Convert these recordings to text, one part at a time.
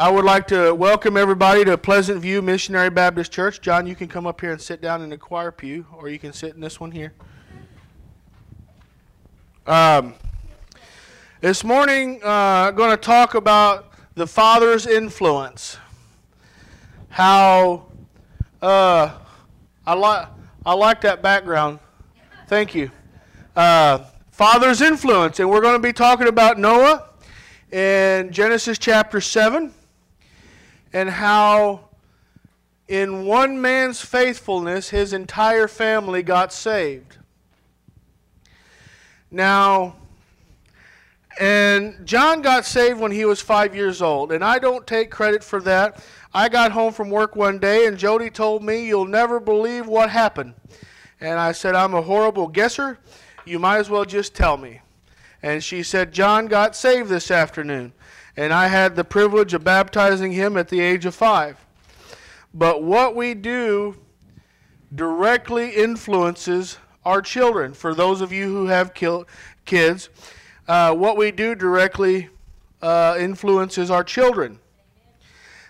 I would like to welcome everybody to Pleasant View Missionary Baptist Church. John, you can come up here and sit down in the choir pew, or you can sit in this one here. Um, this morning, uh, I'm going to talk about the Father's influence. How uh, I like I like that background. Thank you. Uh, Father's influence, and we're going to be talking about Noah in Genesis chapter 7 and how in one man's faithfulness his entire family got saved. Now, and John got saved when he was five years old, and I don't take credit for that. I got home from work one day, and Jody told me, You'll never believe what happened. And I said, I'm a horrible guesser. You might as well just tell me. And she said, John got saved this afternoon. And I had the privilege of baptizing him at the age of five. But what we do directly influences our children. For those of you who have kids, uh, what we do directly uh, influences our children.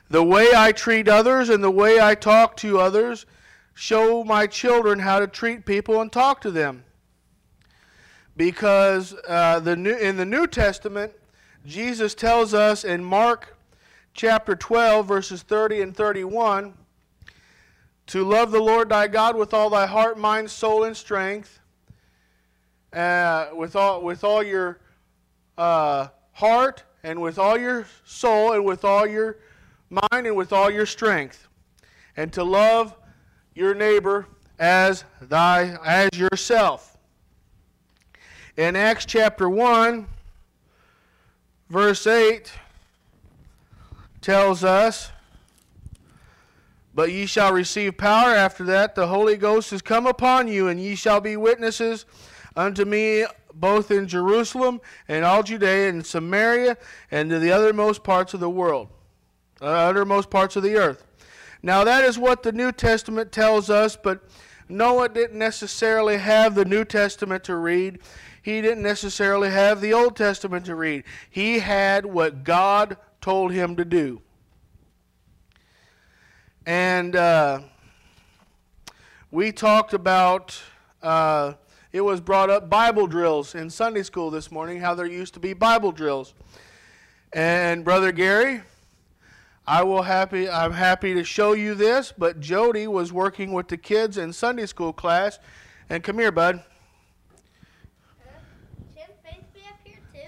The way I treat others and the way I talk to others show my children how to treat people and talk to them because uh, the new, in the New Testament, Jesus tells us in Mark chapter 12, verses 30 and 31, to love the Lord thy God with all thy heart, mind, soul, and strength, uh, with, all, with all your uh, heart, and with all your soul, and with all your mind, and with all your strength, and to love your neighbor as thy as yourself. In Acts chapter 1, verse 8, tells us, But ye shall receive power after that the Holy Ghost is come upon you, and ye shall be witnesses unto me both in Jerusalem and all Judea and Samaria and to the uttermost parts of the world, uh, uttermost parts of the earth. Now that is what the New Testament tells us, but Noah didn't necessarily have the New Testament to read he didn't necessarily have the Old Testament to read. He had what God told him to do. And uh, we talked about, uh, it was brought up Bible drills in Sunday school this morning, how there used to be Bible drills. And Brother Gary, I will happy I'm happy to show you this, but Jody was working with the kids in Sunday school class. And come here, bud.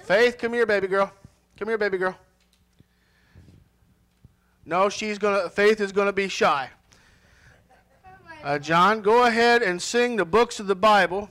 Faith, come here, baby girl. Come here, baby girl. No, she's gonna. Faith is gonna be shy. Uh, John, go ahead and sing the books of the Bible.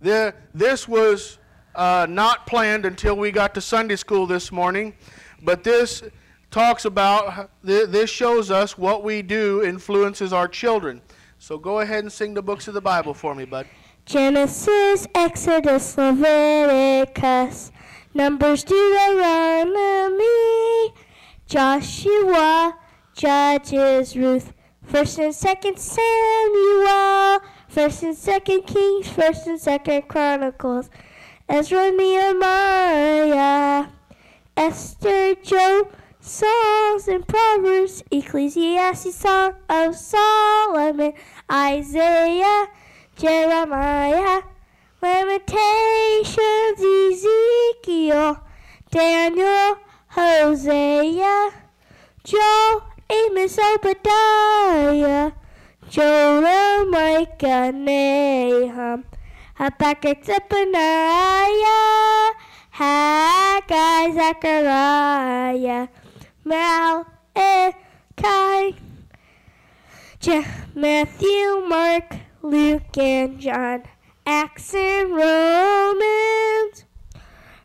The, this was uh, not planned until we got to Sunday school this morning, but this talks about. This shows us what we do influences our children. So go ahead and sing the books of the Bible for me, bud. Genesis, Exodus, Leviticus, Numbers, Deuteronomy, Joshua, Judges, Ruth, First and Second Samuel, First and Second Kings, First and Second Chronicles, Ezra, Nehemiah, Esther, Job, Psalms and Proverbs, Ecclesiastes, Song of Solomon, Isaiah. Jeremiah, Lamentations, Ezekiel, Daniel, Hosea, Joel, Amos, Obadiah, Jonah, Micah, Nahum, Habakkuk, Zephaniah, Haggai, Zechariah, Malachi, Matthew, Mark, Luke and John, Acts and Romans,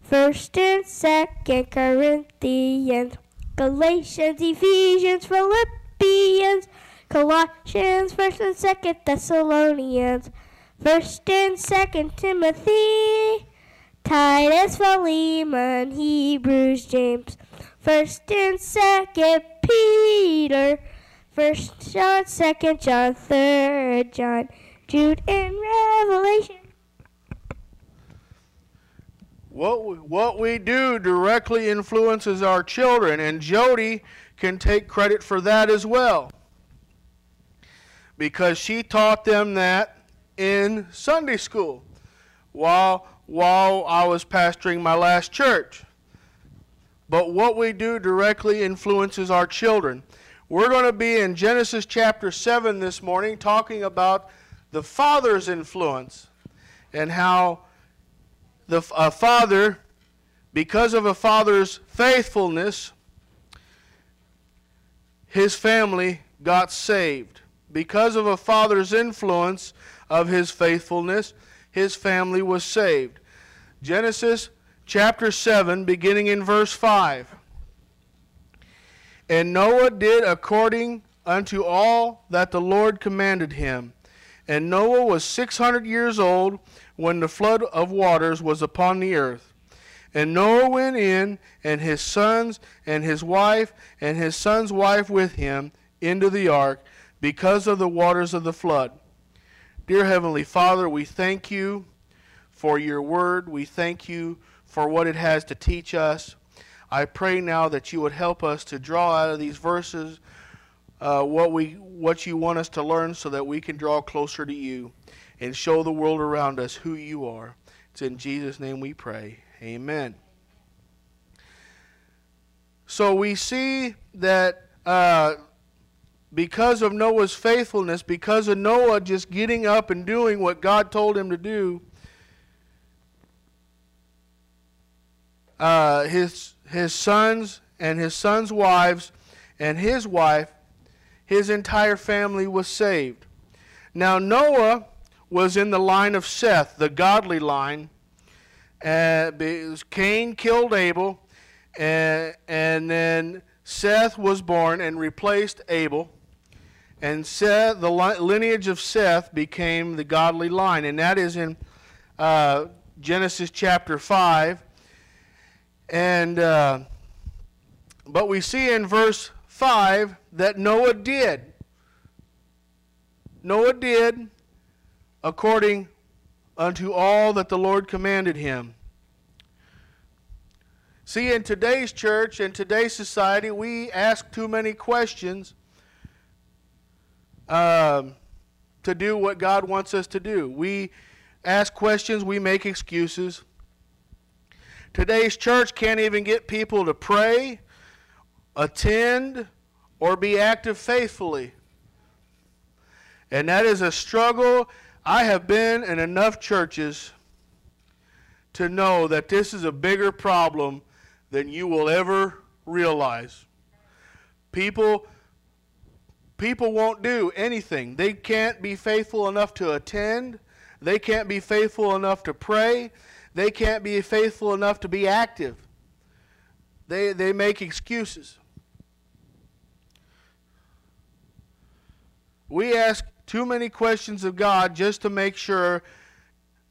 First and Second Corinthians, Galatians, Ephesians, Philippians, Colossians, First and Second Thessalonians, First and Second Timothy, Titus, Philemon, Hebrews, James, First and Second Peter, First John, Second John, Third John. Jude and Revelation. What we, what we do directly influences our children, and Jody can take credit for that as well. Because she taught them that in Sunday school while while I was pastoring my last church. But what we do directly influences our children. We're going to be in Genesis chapter 7 this morning talking about the father's influence and how the a father because of a father's faithfulness his family got saved. Because of a father's influence of his faithfulness, his family was saved. Genesis chapter 7, beginning in verse 5. And Noah did according unto all that the Lord commanded him. And Noah was 600 years old when the flood of waters was upon the earth. And Noah went in, and his sons, and his wife, and his son's wife with him into the ark, because of the waters of the flood. Dear Heavenly Father, we thank you for your word. We thank you for what it has to teach us. I pray now that you would help us to draw out of these verses uh, what we what you want us to learn so that we can draw closer to you and show the world around us who you are. It's in Jesus' name we pray. Amen. So we see that uh, because of Noah's faithfulness, because of Noah just getting up and doing what God told him to do, uh, his his sons and his sons' wives and his wife, his entire family was saved. Now Noah was in the line of Seth, the godly line, uh, Cain killed Abel, and, and then Seth was born and replaced Abel. And Seth, the lineage of Seth became the godly line, and that is in uh, Genesis chapter 5. And uh, but we see in verse 5 that Noah did. Noah did according unto all that the Lord commanded him. See, in today's church, in today's society, we ask too many questions um, to do what God wants us to do. We ask questions, we make excuses. Today's church can't even get people to pray, attend, or be active faithfully. And that is a struggle I have been in enough churches to know that this is a bigger problem than you will ever realize. People people won't do anything. They can't be faithful enough to attend. They can't be faithful enough to pray. They can't be faithful enough to be active. They they make excuses. We ask too many questions of God just to make sure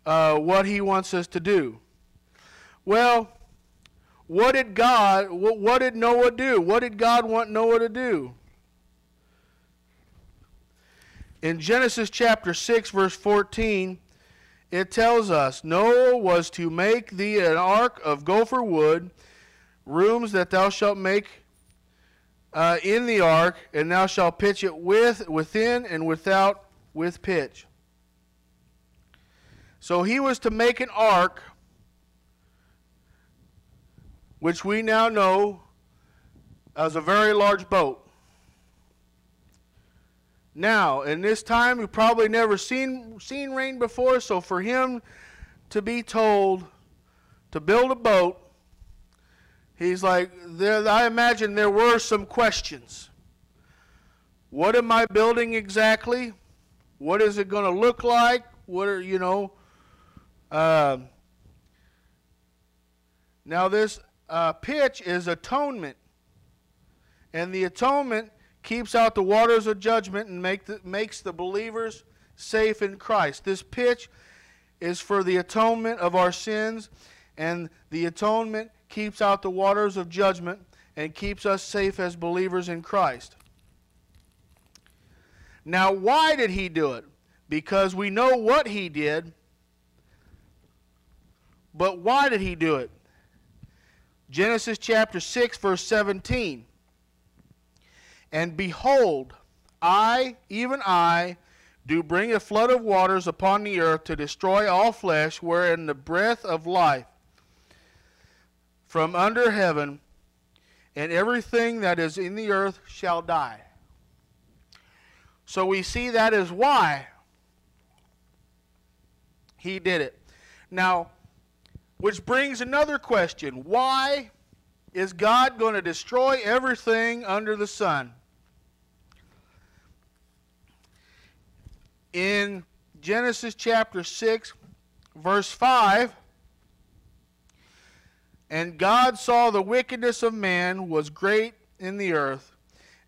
uh, what He wants us to do. Well, what did God, what, what did Noah do? What did God want Noah to do? In Genesis chapter 6, verse 14, it tells us Noah was to make thee an ark of gopher wood, rooms that thou shalt make uh, in the ark, and thou shalt pitch it with within and without with pitch. So he was to make an ark, which we now know as a very large boat. Now, in this time, we probably never seen seen rain before, so for him to be told to build a boat He's like, there, I imagine there were some questions. What am I building exactly? What is it going to look like? What are, you know? Uh, now, this uh, pitch is atonement. And the atonement keeps out the waters of judgment and make the, makes the believers safe in Christ. This pitch is for the atonement of our sins, and the atonement keeps out the waters of judgment, and keeps us safe as believers in Christ. Now, why did he do it? Because we know what he did. But why did he do it? Genesis chapter 6, verse 17. And behold, I, even I, do bring a flood of waters upon the earth to destroy all flesh, wherein the breath of life from under heaven, and everything that is in the earth shall die. So we see that is why he did it. Now, which brings another question. Why is God going to destroy everything under the sun? In Genesis chapter 6, verse 5, and God saw the wickedness of man was great in the earth,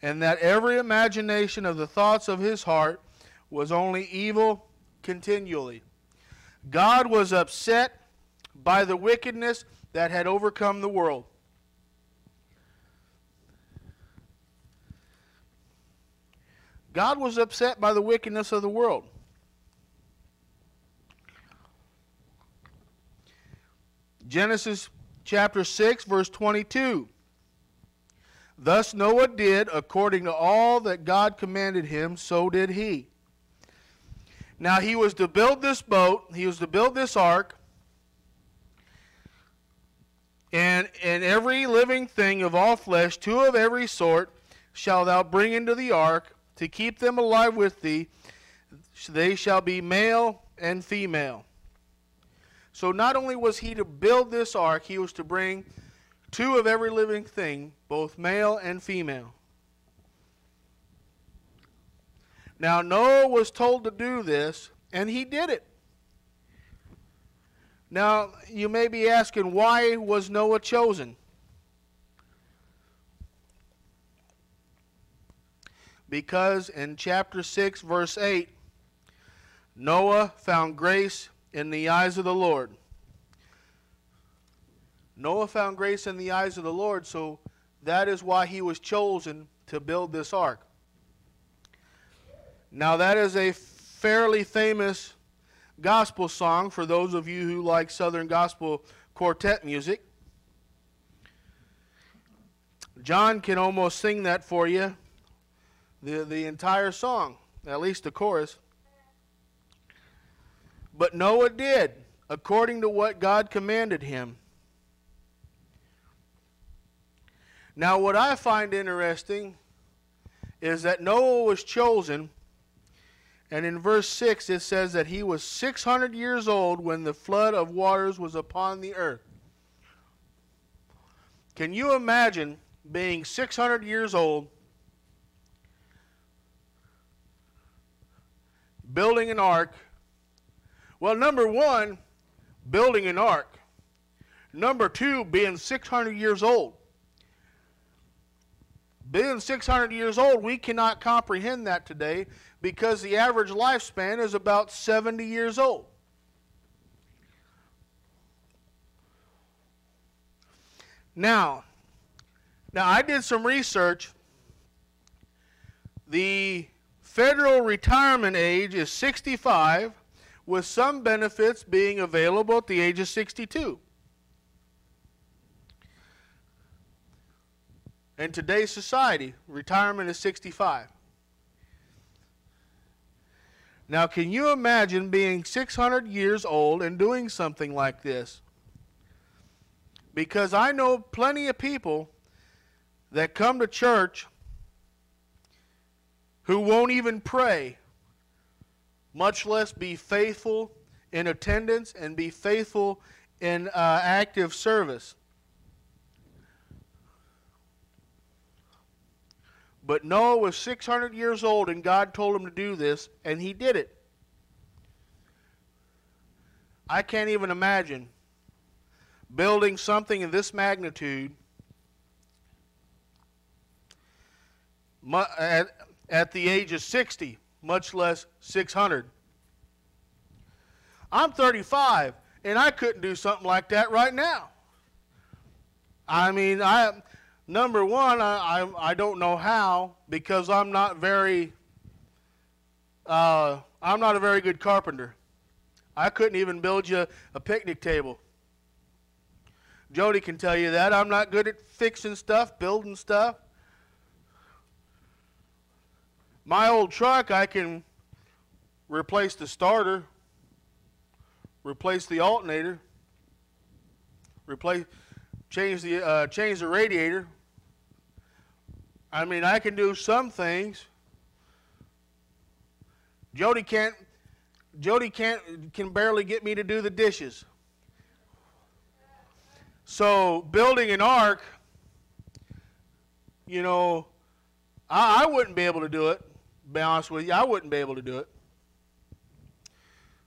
and that every imagination of the thoughts of his heart was only evil continually. God was upset by the wickedness that had overcome the world. God was upset by the wickedness of the world. Genesis chapter 6, verse 22. Thus Noah did according to all that God commanded him, so did he. Now he was to build this boat, he was to build this ark, and in every living thing of all flesh, two of every sort, shalt thou bring into the ark to keep them alive with thee. They shall be male and female. So not only was he to build this ark, he was to bring two of every living thing, both male and female. Now, Noah was told to do this, and he did it. Now, you may be asking, why was Noah chosen? Because in chapter 6, verse 8, Noah found grace in the eyes of the Lord. Noah found grace in the eyes of the Lord, so that is why he was chosen to build this ark. Now, that is a fairly famous gospel song for those of you who like Southern gospel quartet music. John can almost sing that for you, the, the entire song, at least the chorus. But Noah did according to what God commanded him. Now, what I find interesting is that Noah was chosen, and in verse 6 it says that he was 600 years old when the flood of waters was upon the earth. Can you imagine being 600 years old, building an ark? Well, number one, building an ark. Number two, being 600 years old. Being 600 years old, we cannot comprehend that today because the average lifespan is about 70 years old. Now, now I did some research. The federal retirement age is 65 with some benefits being available at the age of 62. In today's society, retirement is 65. Now, can you imagine being 600 years old and doing something like this? Because I know plenty of people that come to church who won't even pray, much less be faithful in attendance and be faithful in uh, active service. But Noah was 600 years old, and God told him to do this, and he did it. I can't even imagine building something of this magnitude at, the age of 60, much less 600. I'm 35, and I couldn't do something like that right now. I mean, I Number one, I, I, I don't know how because I'm not very, uh, I'm not a very good carpenter. I couldn't even build you a picnic table. Jody can tell you that. I'm not good at fixing stuff, building stuff. My old truck, I can replace the starter, replace the alternator, replace, change the uh, change the radiator. I mean, I can do some things. Jody can't. Jody can't can barely get me to do the dishes. So building an ark, you know, I, I wouldn't be able to do it. Be honest with you, I wouldn't be able to do it.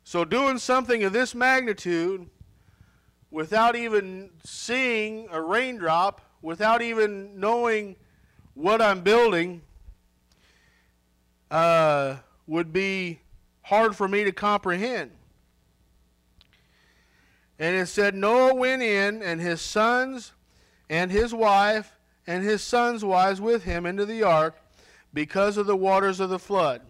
So doing something of this magnitude without even seeing a raindrop, without even knowing what I'm building, uh, would be hard for me to comprehend. And it said Noah went in, and his sons, and his wife, and his sons' wives with him into the ark because of the waters of the flood.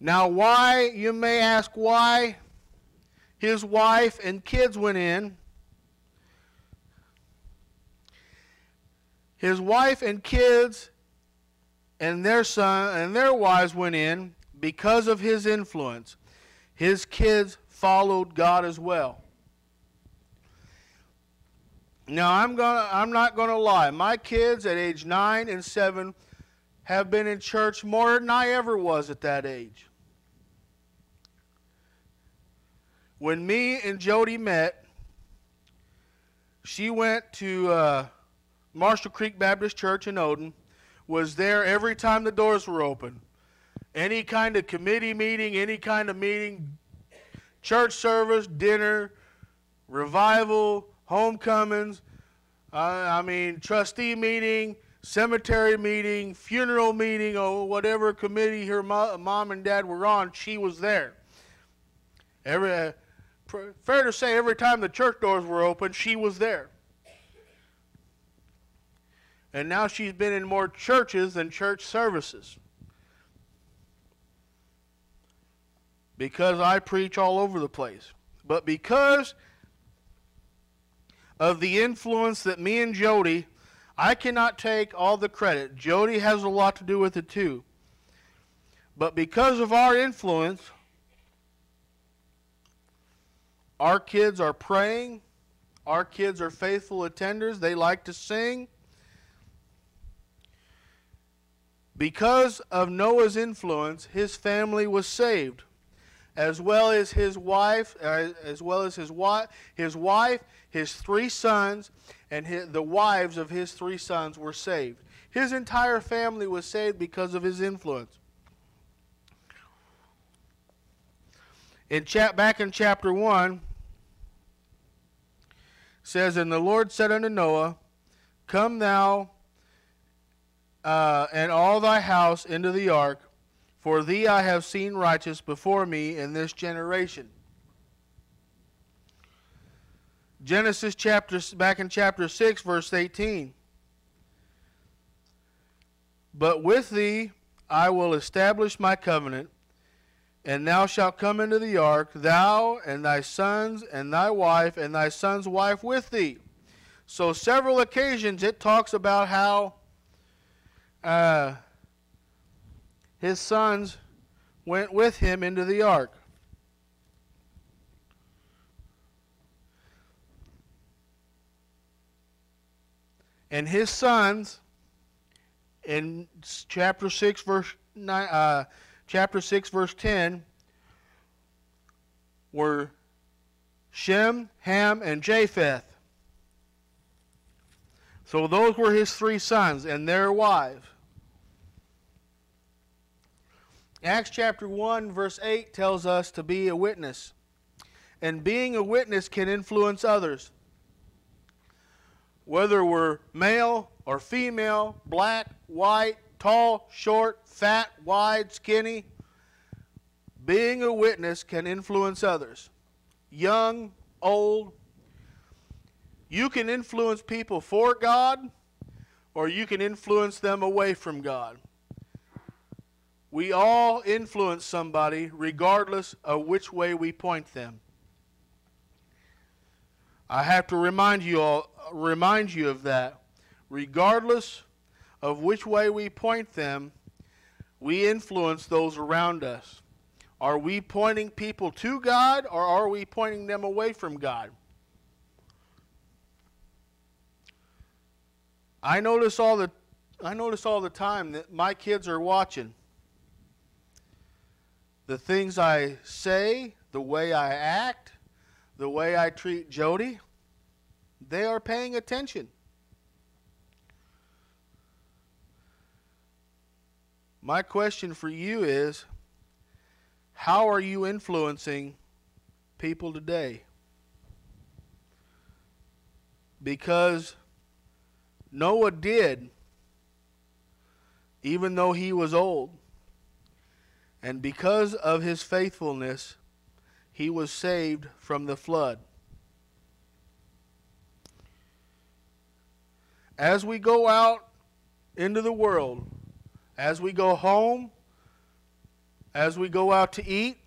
Now, why, you may ask why his wife and kids went in. His wife and kids and their son and their wives went in because of his influence. His kids followed God as well. Now I'm gonna I'm not gonna lie. My kids at age nine and seven have been in church more than I ever was at that age. When me and Jody met, she went to uh, Marshall Creek Baptist Church in Odin, was there every time the doors were open. Any kind of committee meeting, any kind of meeting, church service, dinner, revival, homecomings, uh, I mean, trustee meeting, cemetery meeting, funeral meeting, or whatever committee her mo- mom and dad were on, she was there. Every, uh, fair to say, every time the church doors were open, she was there. And now she's been in more churches than church services. Because I preach all over the place. But because of the influence that me and Jody, I cannot take all the credit. Jody has a lot to do with it too. But because of our influence, our kids are praying. Our kids are faithful attenders. They like to sing. Because of Noah's influence, his family was saved, as well as his wife, as well as his wife, his wife, his three sons, and his, the wives of his three sons were saved. His entire family was saved because of his influence. In chap, back in chapter one, says, "And the Lord said unto Noah, Come thou." uh, and all thy house into the ark, for thee I have seen righteous before me in this generation. Genesis chapter back in chapter 6 verse 18. But with thee I will establish my covenant, and thou shalt come into the ark, thou and thy sons and thy wife and thy son's wife with thee. So several occasions it talks about how uh, his sons went with him into the ark. And his sons, in chapter six, verse nine, uh, chapter six, verse ten, were Shem, Ham, and Japheth. So those were his three sons and their wives. Acts chapter 1, verse 8 tells us to be a witness. And being a witness can influence others. Whether we're male or female, black, white, tall, short, fat, wide, skinny, being a witness can influence others. Young, old, you can influence people for God, or you can influence them away from God. We all influence somebody regardless of which way we point them. I have to remind you all remind you of that. Regardless of which way we point them, we influence those around us. Are we pointing people to God or are we pointing them away from God? I notice all the I notice all the time that my kids are watching. The things I say, the way I act, the way I treat Jody, they are paying attention. My question for you is how are you influencing people today? Because Noah did, even though he was old. And because of his faithfulness, he was saved from the flood. As we go out into the world, as we go home, as we go out to eat,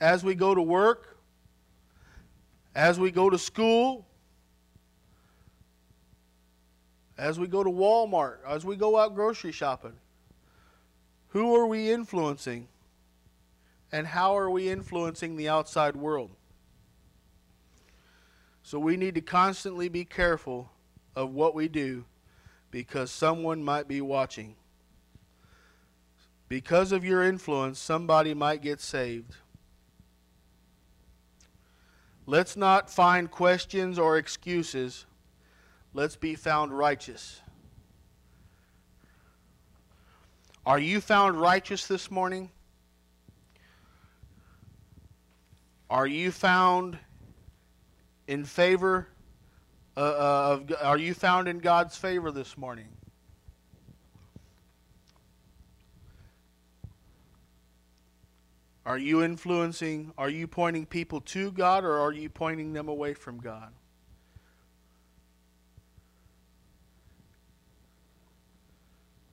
as we go to work, as we go to school, as we go to Walmart, as we go out grocery shopping, who are we influencing? And how are we influencing the outside world? So we need to constantly be careful of what we do because someone might be watching. Because of your influence, somebody might get saved. Let's not find questions or excuses. Let's be found righteous. Are you found righteous this morning? Are you found in favor uh of are you found in God's favor this morning? Are you influencing, are you pointing people to God or are you pointing them away from God?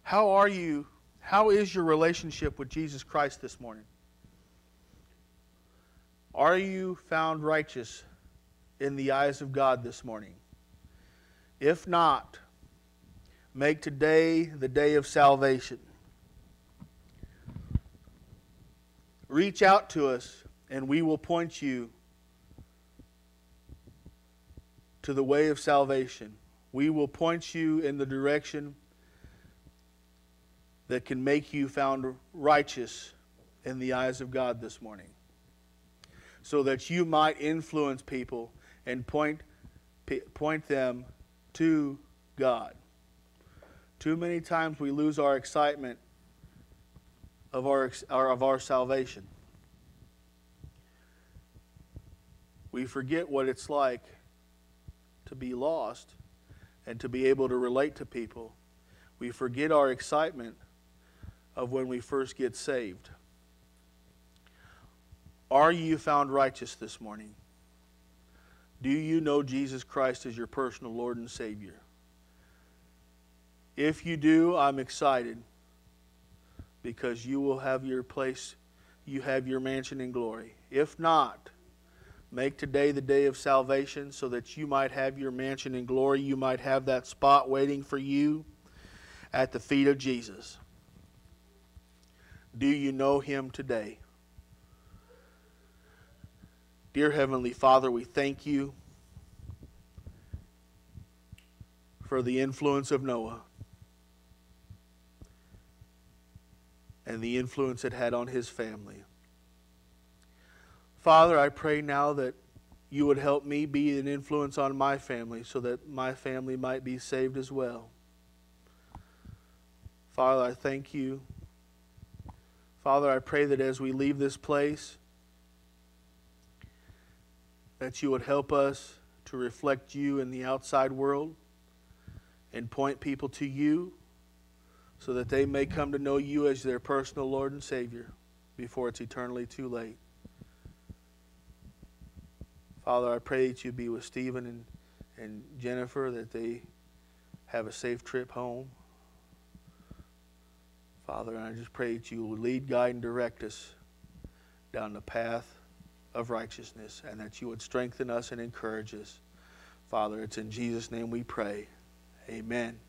How are you how is your relationship with Jesus Christ this morning? Are you found righteous in the eyes of God this morning? If not, make today the day of salvation. Reach out to us, and we will point you to the way of salvation. We will point you in the direction that can make you found righteous in the eyes of God this morning. So that you might influence people and point, point them to God. Too many times we lose our excitement of our, of our salvation. We forget what it's like to be lost and to be able to relate to people. We forget our excitement of when we first get saved. Are you found righteous this morning? Do you know Jesus Christ as your personal Lord and Savior? If you do, I'm excited because you will have your place, you have your mansion in glory. If not, make today the day of salvation so that you might have your mansion in glory. You might have that spot waiting for you at the feet of Jesus. Do you know him today? Dear Heavenly Father, we thank you for the influence of Noah and the influence it had on his family. Father, I pray now that you would help me be an influence on my family so that my family might be saved as well. Father, I thank you Father, I pray that as we leave this place, that you would help us to reflect you in the outside world and point people to you so that they may come to know you as their personal Lord and Savior before it's eternally too late. Father, I pray that you be with Stephen and, and Jennifer, that they have a safe trip home. Father, and I just pray that you will lead, guide, and direct us down the path of righteousness and that you would strengthen us and encourage us Father, it's in Jesus' name we pray. Amen.